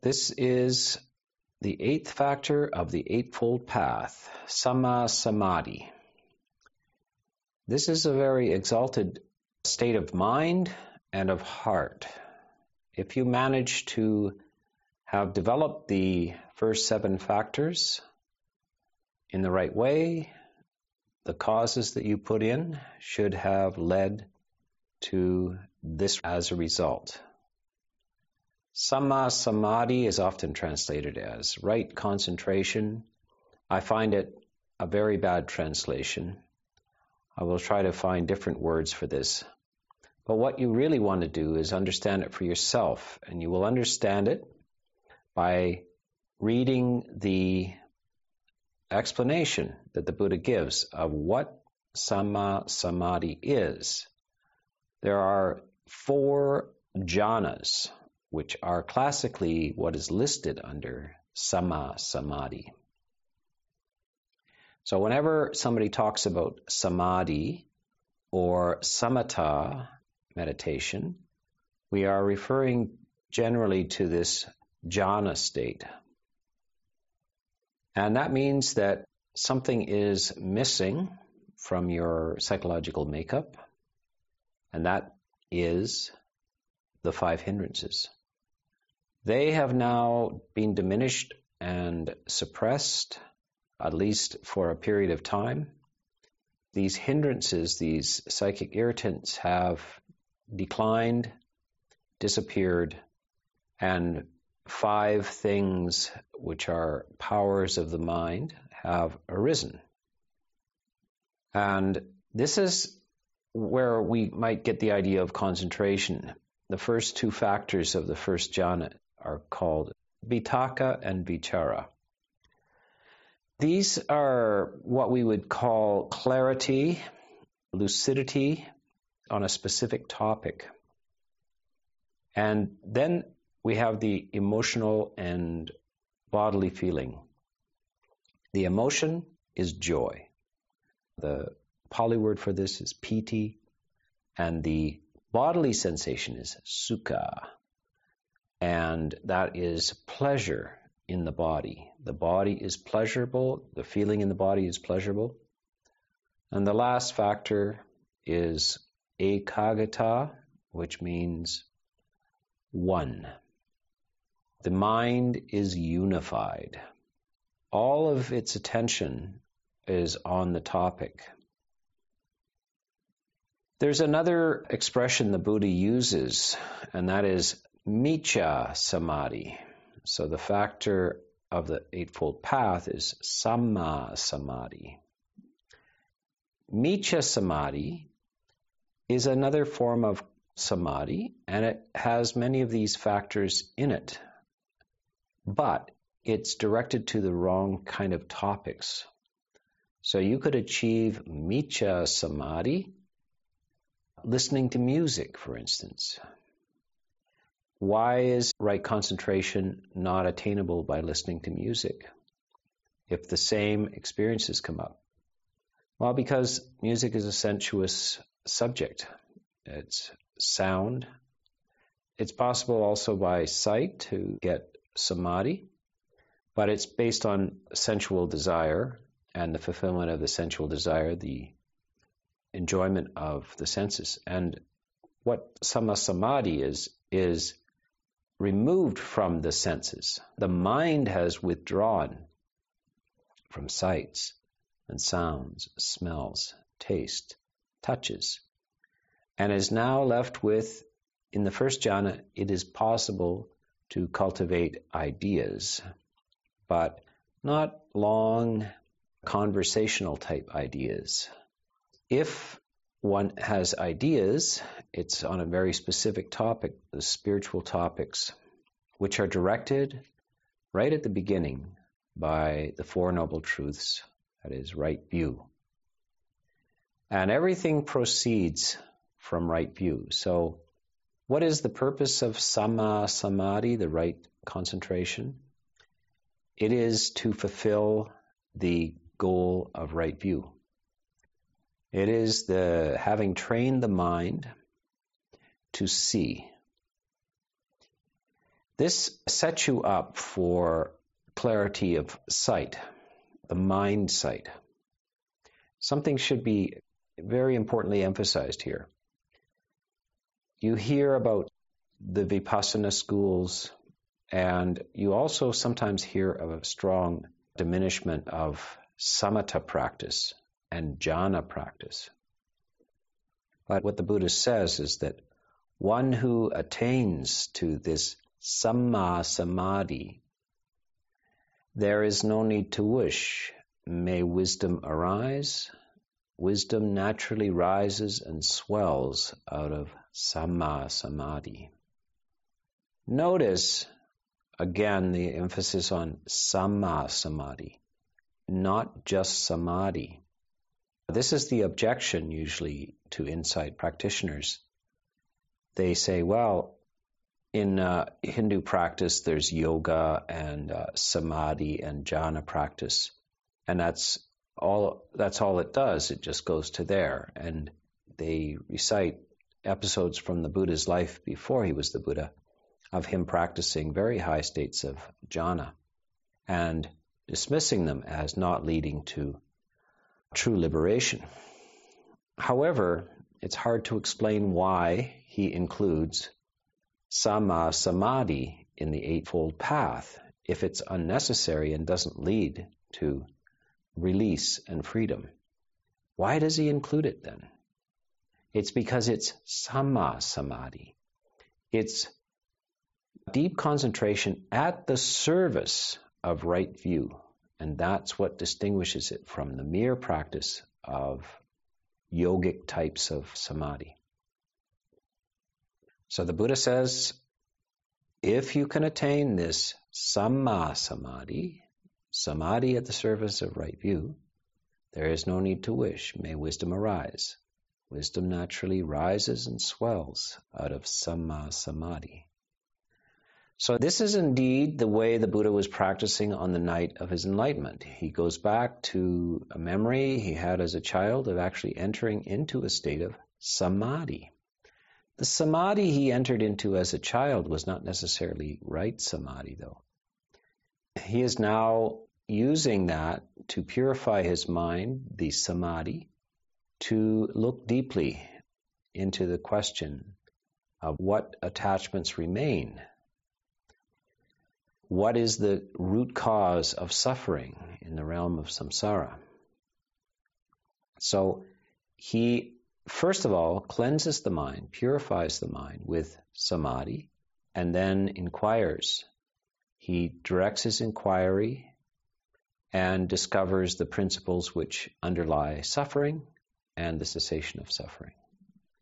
This is the eighth factor of the Eightfold Path, Samma Samadhi. This is a very exalted state of mind and of heart. If you manage to have developed the first seven factors in the right way, the causes that you put in should have led to this as a result. Samma Samadhi is often translated as right concentration. I find it a very bad translation. I will try to find different words for this. But what you really want to do is understand it for yourself, and you will understand it by reading the explanation that the Buddha gives of what Samma Samadhi is. There are four jhanas which are classically what is listed under Samma Samadhi. So whenever somebody talks about Samadhi or Samatha meditation, we are referring generally to this jhana state. And that means that something is missing from your psychological makeup, and that is the five hindrances. They have now been diminished and suppressed, at least for a period of time. These hindrances, these psychic irritants, have declined, disappeared, and five things which are powers of the mind have arisen. And this is where we might get the idea of concentration. The first two factors of the first jhana are called Vitakka and Vichara. These are what we would call clarity, lucidity on a specific topic. And then we have the emotional and bodily feeling. The emotion is joy. The Pali word for this is piti, and the bodily sensation is sukha and that is pleasure in the body. The body is pleasurable, the feeling in the body is pleasurable. And the last factor is ekaggata, which means one. The mind is unified. All of its attention is on the topic. There's another expression the Buddha uses, and that is Miccha Samadhi. So the factor of the Eightfold Path is Samma Samadhi. Miccha Samadhi is another form of samadhi, and it has many of these factors in it. But it's directed to the wrong kind of topics. So you could achieve Miccha Samadhi listening to music, for instance. Why is right concentration not attainable by listening to music if the same experiences come up? Well, because music is a sensuous subject. It's sound. It's possible also by sight to get samadhi, but it's based on sensual desire and the fulfillment of the sensual desire, the enjoyment of the senses. And what samma samadhi is, is removed from the senses. The mind has withdrawn from sights and sounds, smells, taste, touches, and is now left with, in the first jhana, it is possible to cultivate ideas, but not long conversational type ideas. If one has ideas, it's on a very specific topic, the spiritual topics, which are directed right at the beginning by the Four Noble Truths, that is, right view. And everything proceeds from right view. So, what is the purpose of Samma Samadhi, the right concentration? It is to fulfill the goal of right view. It is the having trained the mind to see. This sets you up for clarity of sight, the mind sight. Something should be very importantly emphasized here. You hear about the Vipassana schools, and you also sometimes hear of a strong diminishment of samatha practice and jhana practice. But what the Buddha says is that one who attains to this samma samadhi, there is no need to wish, may wisdom arise. Wisdom naturally rises and swells out of samma samadhi. Notice again the emphasis on samma samadhi, not just samadhi. This is the objection usually to insight practitioners. They say, well, in uh, Hindu practice, there's yoga and uh, samadhi and jhana practice, and that's all. That's all it does. It just goes to there, and they recite episodes from the Buddha's life before he was the Buddha, of him practicing very high states of jhana, and dismissing them as not leading to true liberation. However, it's hard to explain why he includes Samma Samadhi in the Eightfold Path if it's unnecessary and doesn't lead to release and freedom. Why does he include it then? It's because it's Samma Samadhi. It's deep concentration at the service of right view. And that's what distinguishes it from the mere practice of yogic types of samadhi. So the Buddha says, if you can attain this samma samadhi, samadhi at the service of right view, there is no need to wish. May wisdom arise. Wisdom naturally rises and swells out of samma samadhi. So, this is indeed the way the Buddha was practicing on the night of his enlightenment. He goes back to a memory he had as a child of actually entering into a state of samadhi. The samadhi he entered into as a child was not necessarily right samadhi, though. He is now using that to purify his mind, the samadhi, to look deeply into the question of what attachments remain what is the root cause of suffering in the realm of samsara. So he, first of all, cleanses the mind, purifies the mind with samadhi, and then inquires. He directs his inquiry and discovers the principles which underlie suffering and the cessation of suffering.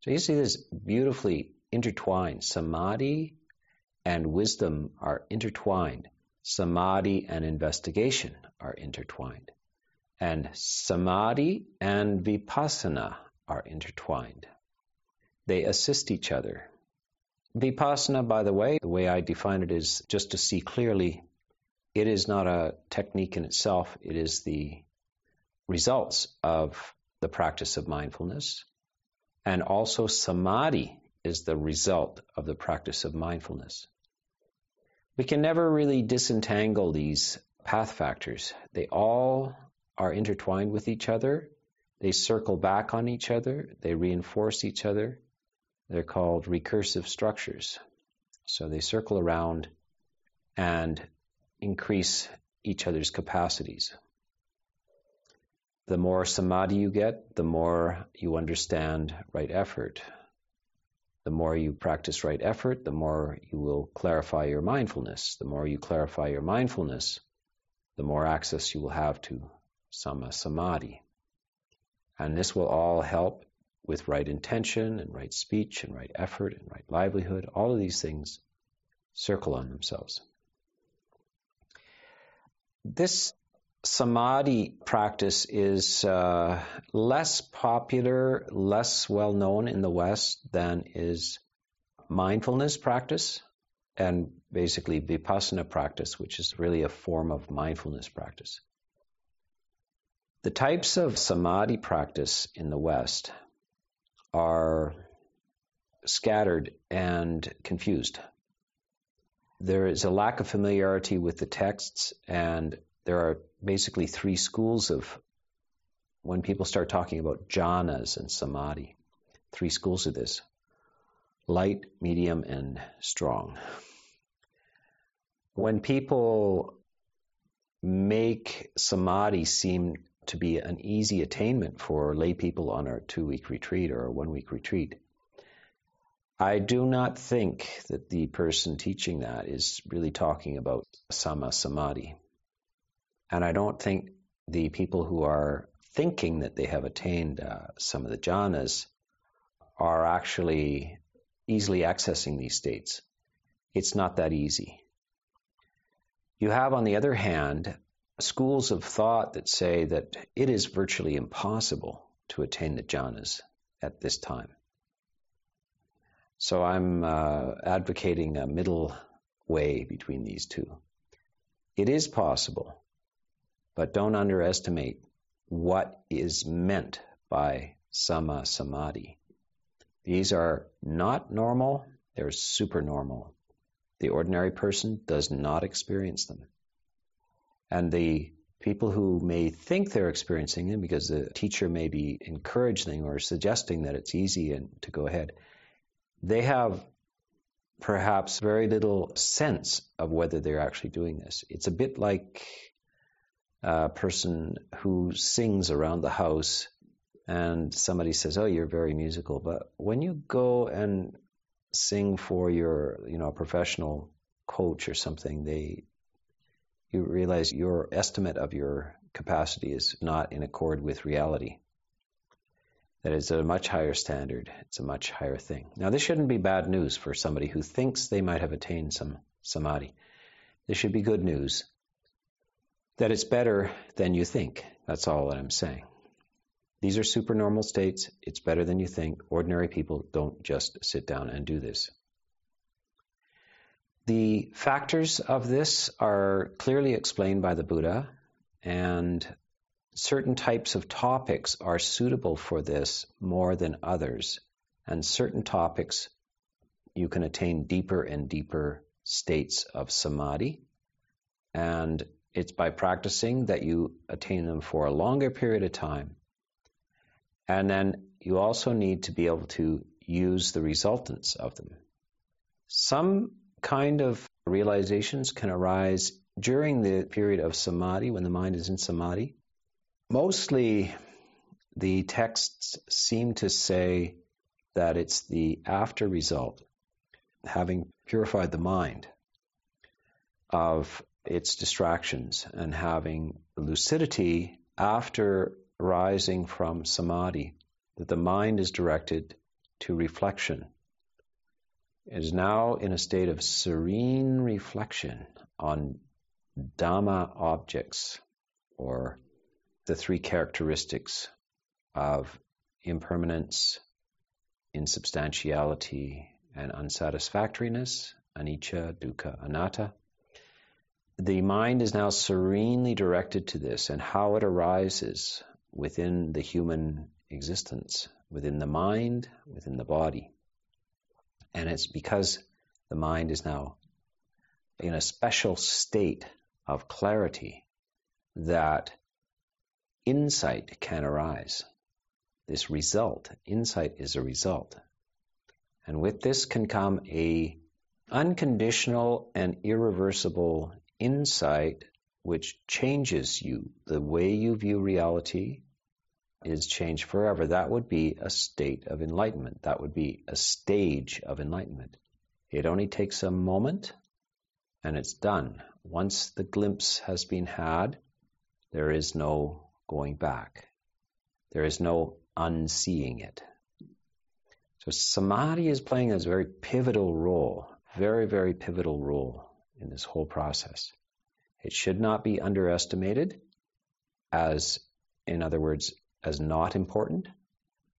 So you see this beautifully intertwined samadhi and wisdom are intertwined. Samadhi and investigation are intertwined. And samadhi and vipassana are intertwined. They assist each other. Vipassana, by the way, the way I define it is just to see clearly, it is not a technique in itself, it is the results of the practice of mindfulness. And also, samadhi is the result of the practice of mindfulness. We can never really disentangle these path factors. They all are intertwined with each other. They circle back on each other. They reinforce each other. They're called recursive structures. So they circle around and increase each other's capacities. The more samadhi you get, the more you understand right effort. The more you practice right effort, the more you will clarify your mindfulness. The more you clarify your mindfulness, the more access you will have to samma samadhi. And this will all help with right intention and right speech and right effort and right livelihood. All of these things circle on themselves. This samadhi practice is uh, less popular, less well known in the West than is mindfulness practice and basically vipassana practice, which is really a form of mindfulness practice. The types of samadhi practice in the West are scattered and confused. there is a lack of familiarity with the texts, and there are basically three schools of when people start talking about jhanas and samadhi. Three schools of this light, medium, and strong. When people make samadhi seem to be an easy attainment for lay people on a two week retreat or a one week retreat, I do not think that the person teaching that is really talking about samma samadhi. And I don't think the people who are thinking that they have attained uh, some of the jhanas are actually easily accessing these states. It's not that easy. You have, on the other hand, schools of thought that say that it is virtually impossible to attain the jhanas at this time. So I'm uh, advocating a middle way between these two. It is possible, but don't underestimate what is meant by samma samadhi. These are not normal, they're supernormal. The ordinary person does not experience them. And the people who may think they're experiencing them because the teacher may be encouraging or suggesting that it's easy and to go ahead, they have perhaps very little sense of whether they're actually doing this. It's a bit like a person who sings around the house and somebody says, "Oh, you're very musical," but when you go and sing for your, you know, professional coach or something, they you realize your estimate of your capacity is not in accord with reality That is a much higher standard. It's a much higher thing. Now, this shouldn't be bad news for somebody who thinks they might have attained some samadhi. This should be good news that it's better than you think. That's all that I'm saying. These are supernormal states. It's better than you think. Ordinary people don't just sit down and do this. The factors of this are clearly explained by the Buddha, and certain types of topics are suitable for this more than others, and certain topics you can attain deeper and deeper states of samadhi. And it's by practicing that you attain them for a longer period of time. And then you also need to be able to use the resultants of them. Some kind of realizations can arise during the period of samadhi, when the mind is in samadhi, Mostly, the texts seem to say that it's the after result, having purified the mind of its distractions and having lucidity after rising from samadhi, that the mind is directed to reflection. It is now in a state of serene reflection on Dhamma objects or the three characteristics of impermanence, insubstantiality, and unsatisfactoriness, anicca, dukkha, anatta. The mind is now serenely directed to this and how it arises within the human existence, within the mind, within the body. And it's because the mind is now in a special state of clarity that insight can arise. This result, insight is a result. And with this can come a unconditional and irreversible insight which changes you. The way you view reality is changed forever. That would be a state of enlightenment. That would be a stage of enlightenment. It only takes a moment and it's done. Once the glimpse has been had, there is no going back. There is no unseeing it. So samadhi is playing a very pivotal role, very, very pivotal role in this whole process. It should not be underestimated as, in other words, as not important,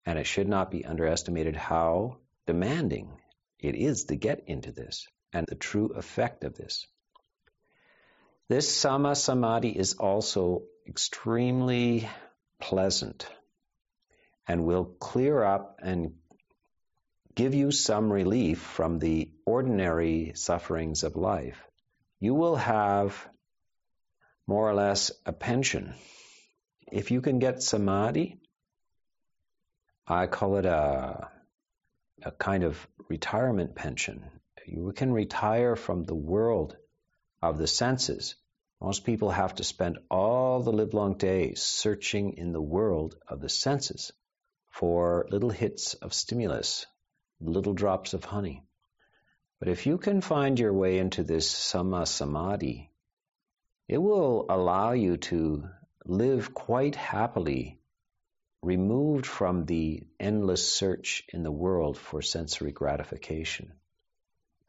and it should not be underestimated how demanding it is to get into this and the true effect of this. This samma samadhi is also extremely pleasant and will clear up and give you some relief from the ordinary sufferings of life, you will have more or less a pension. If you can get samadhi, I call it a, a kind of retirement pension. You can retire from the world of the senses. Most people have to spend all the livelong days searching in the world of the senses for little hits of stimulus, little drops of honey. But if you can find your way into this samma samadhi, it will allow you to live quite happily, removed from the endless search in the world for sensory gratification.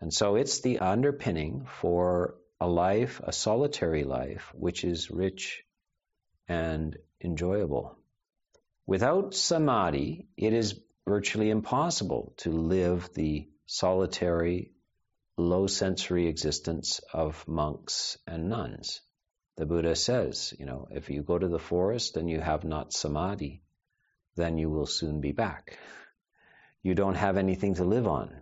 And so it's the underpinning for a life, a solitary life, which is rich and enjoyable. Without samadhi, it is virtually impossible to live the solitary, low sensory existence of monks and nuns. The Buddha says, you know, if you go to the forest and you have not samadhi, then you will soon be back. You don't have anything to live on.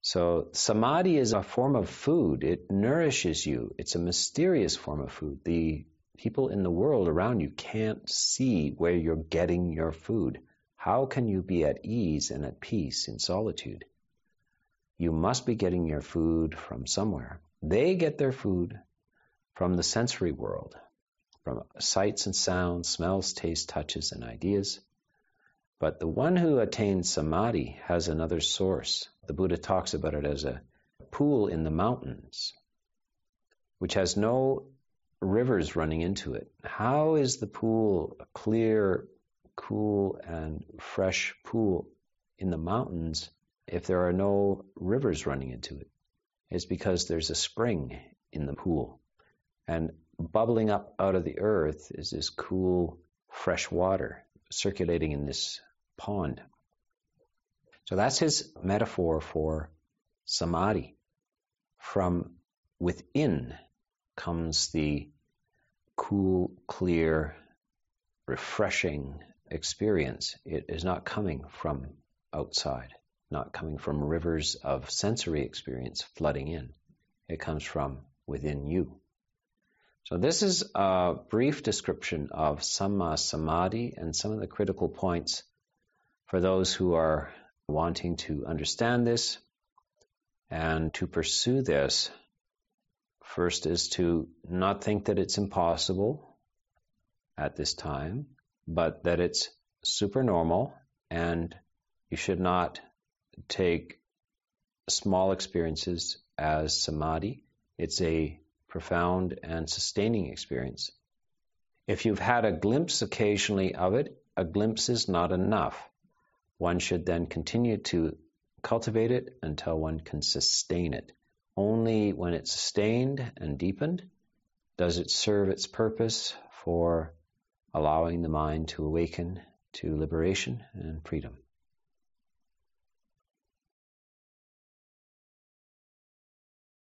So samadhi is a form of food. It nourishes you. It's a mysterious form of food. The people in the world around you can't see where you're getting your food. How can you be at ease and at peace in solitude? You must be getting your food from somewhere. They get their food from the sensory world, from sights and sounds, smells, tastes, touches, and ideas. But the one who attains samadhi has another source. The Buddha talks about it as a pool in the mountains, which has no rivers running into it. How is the pool a clear, cool, and fresh pool in the mountains if there are no rivers running into it? It's because there's a spring in the pool. And bubbling up out of the earth is this cool, fresh water circulating in this pond. So that's his metaphor for samadhi. From within comes the cool, clear, refreshing experience. It is not coming from outside, not coming from rivers of sensory experience flooding in. It comes from within you. So this is a brief description of Samma Samadhi and some of the critical points for those who are wanting to understand this and to pursue this. First is to not think that it's impossible at this time, but that it's super normal and you should not take small experiences as samadhi. It's a profound and sustaining experience. If you've had a glimpse occasionally of it, a glimpse is not enough. One should then continue to cultivate it until one can sustain it. Only when it's sustained and deepened does it serve its purpose for allowing the mind to awaken to liberation and freedom.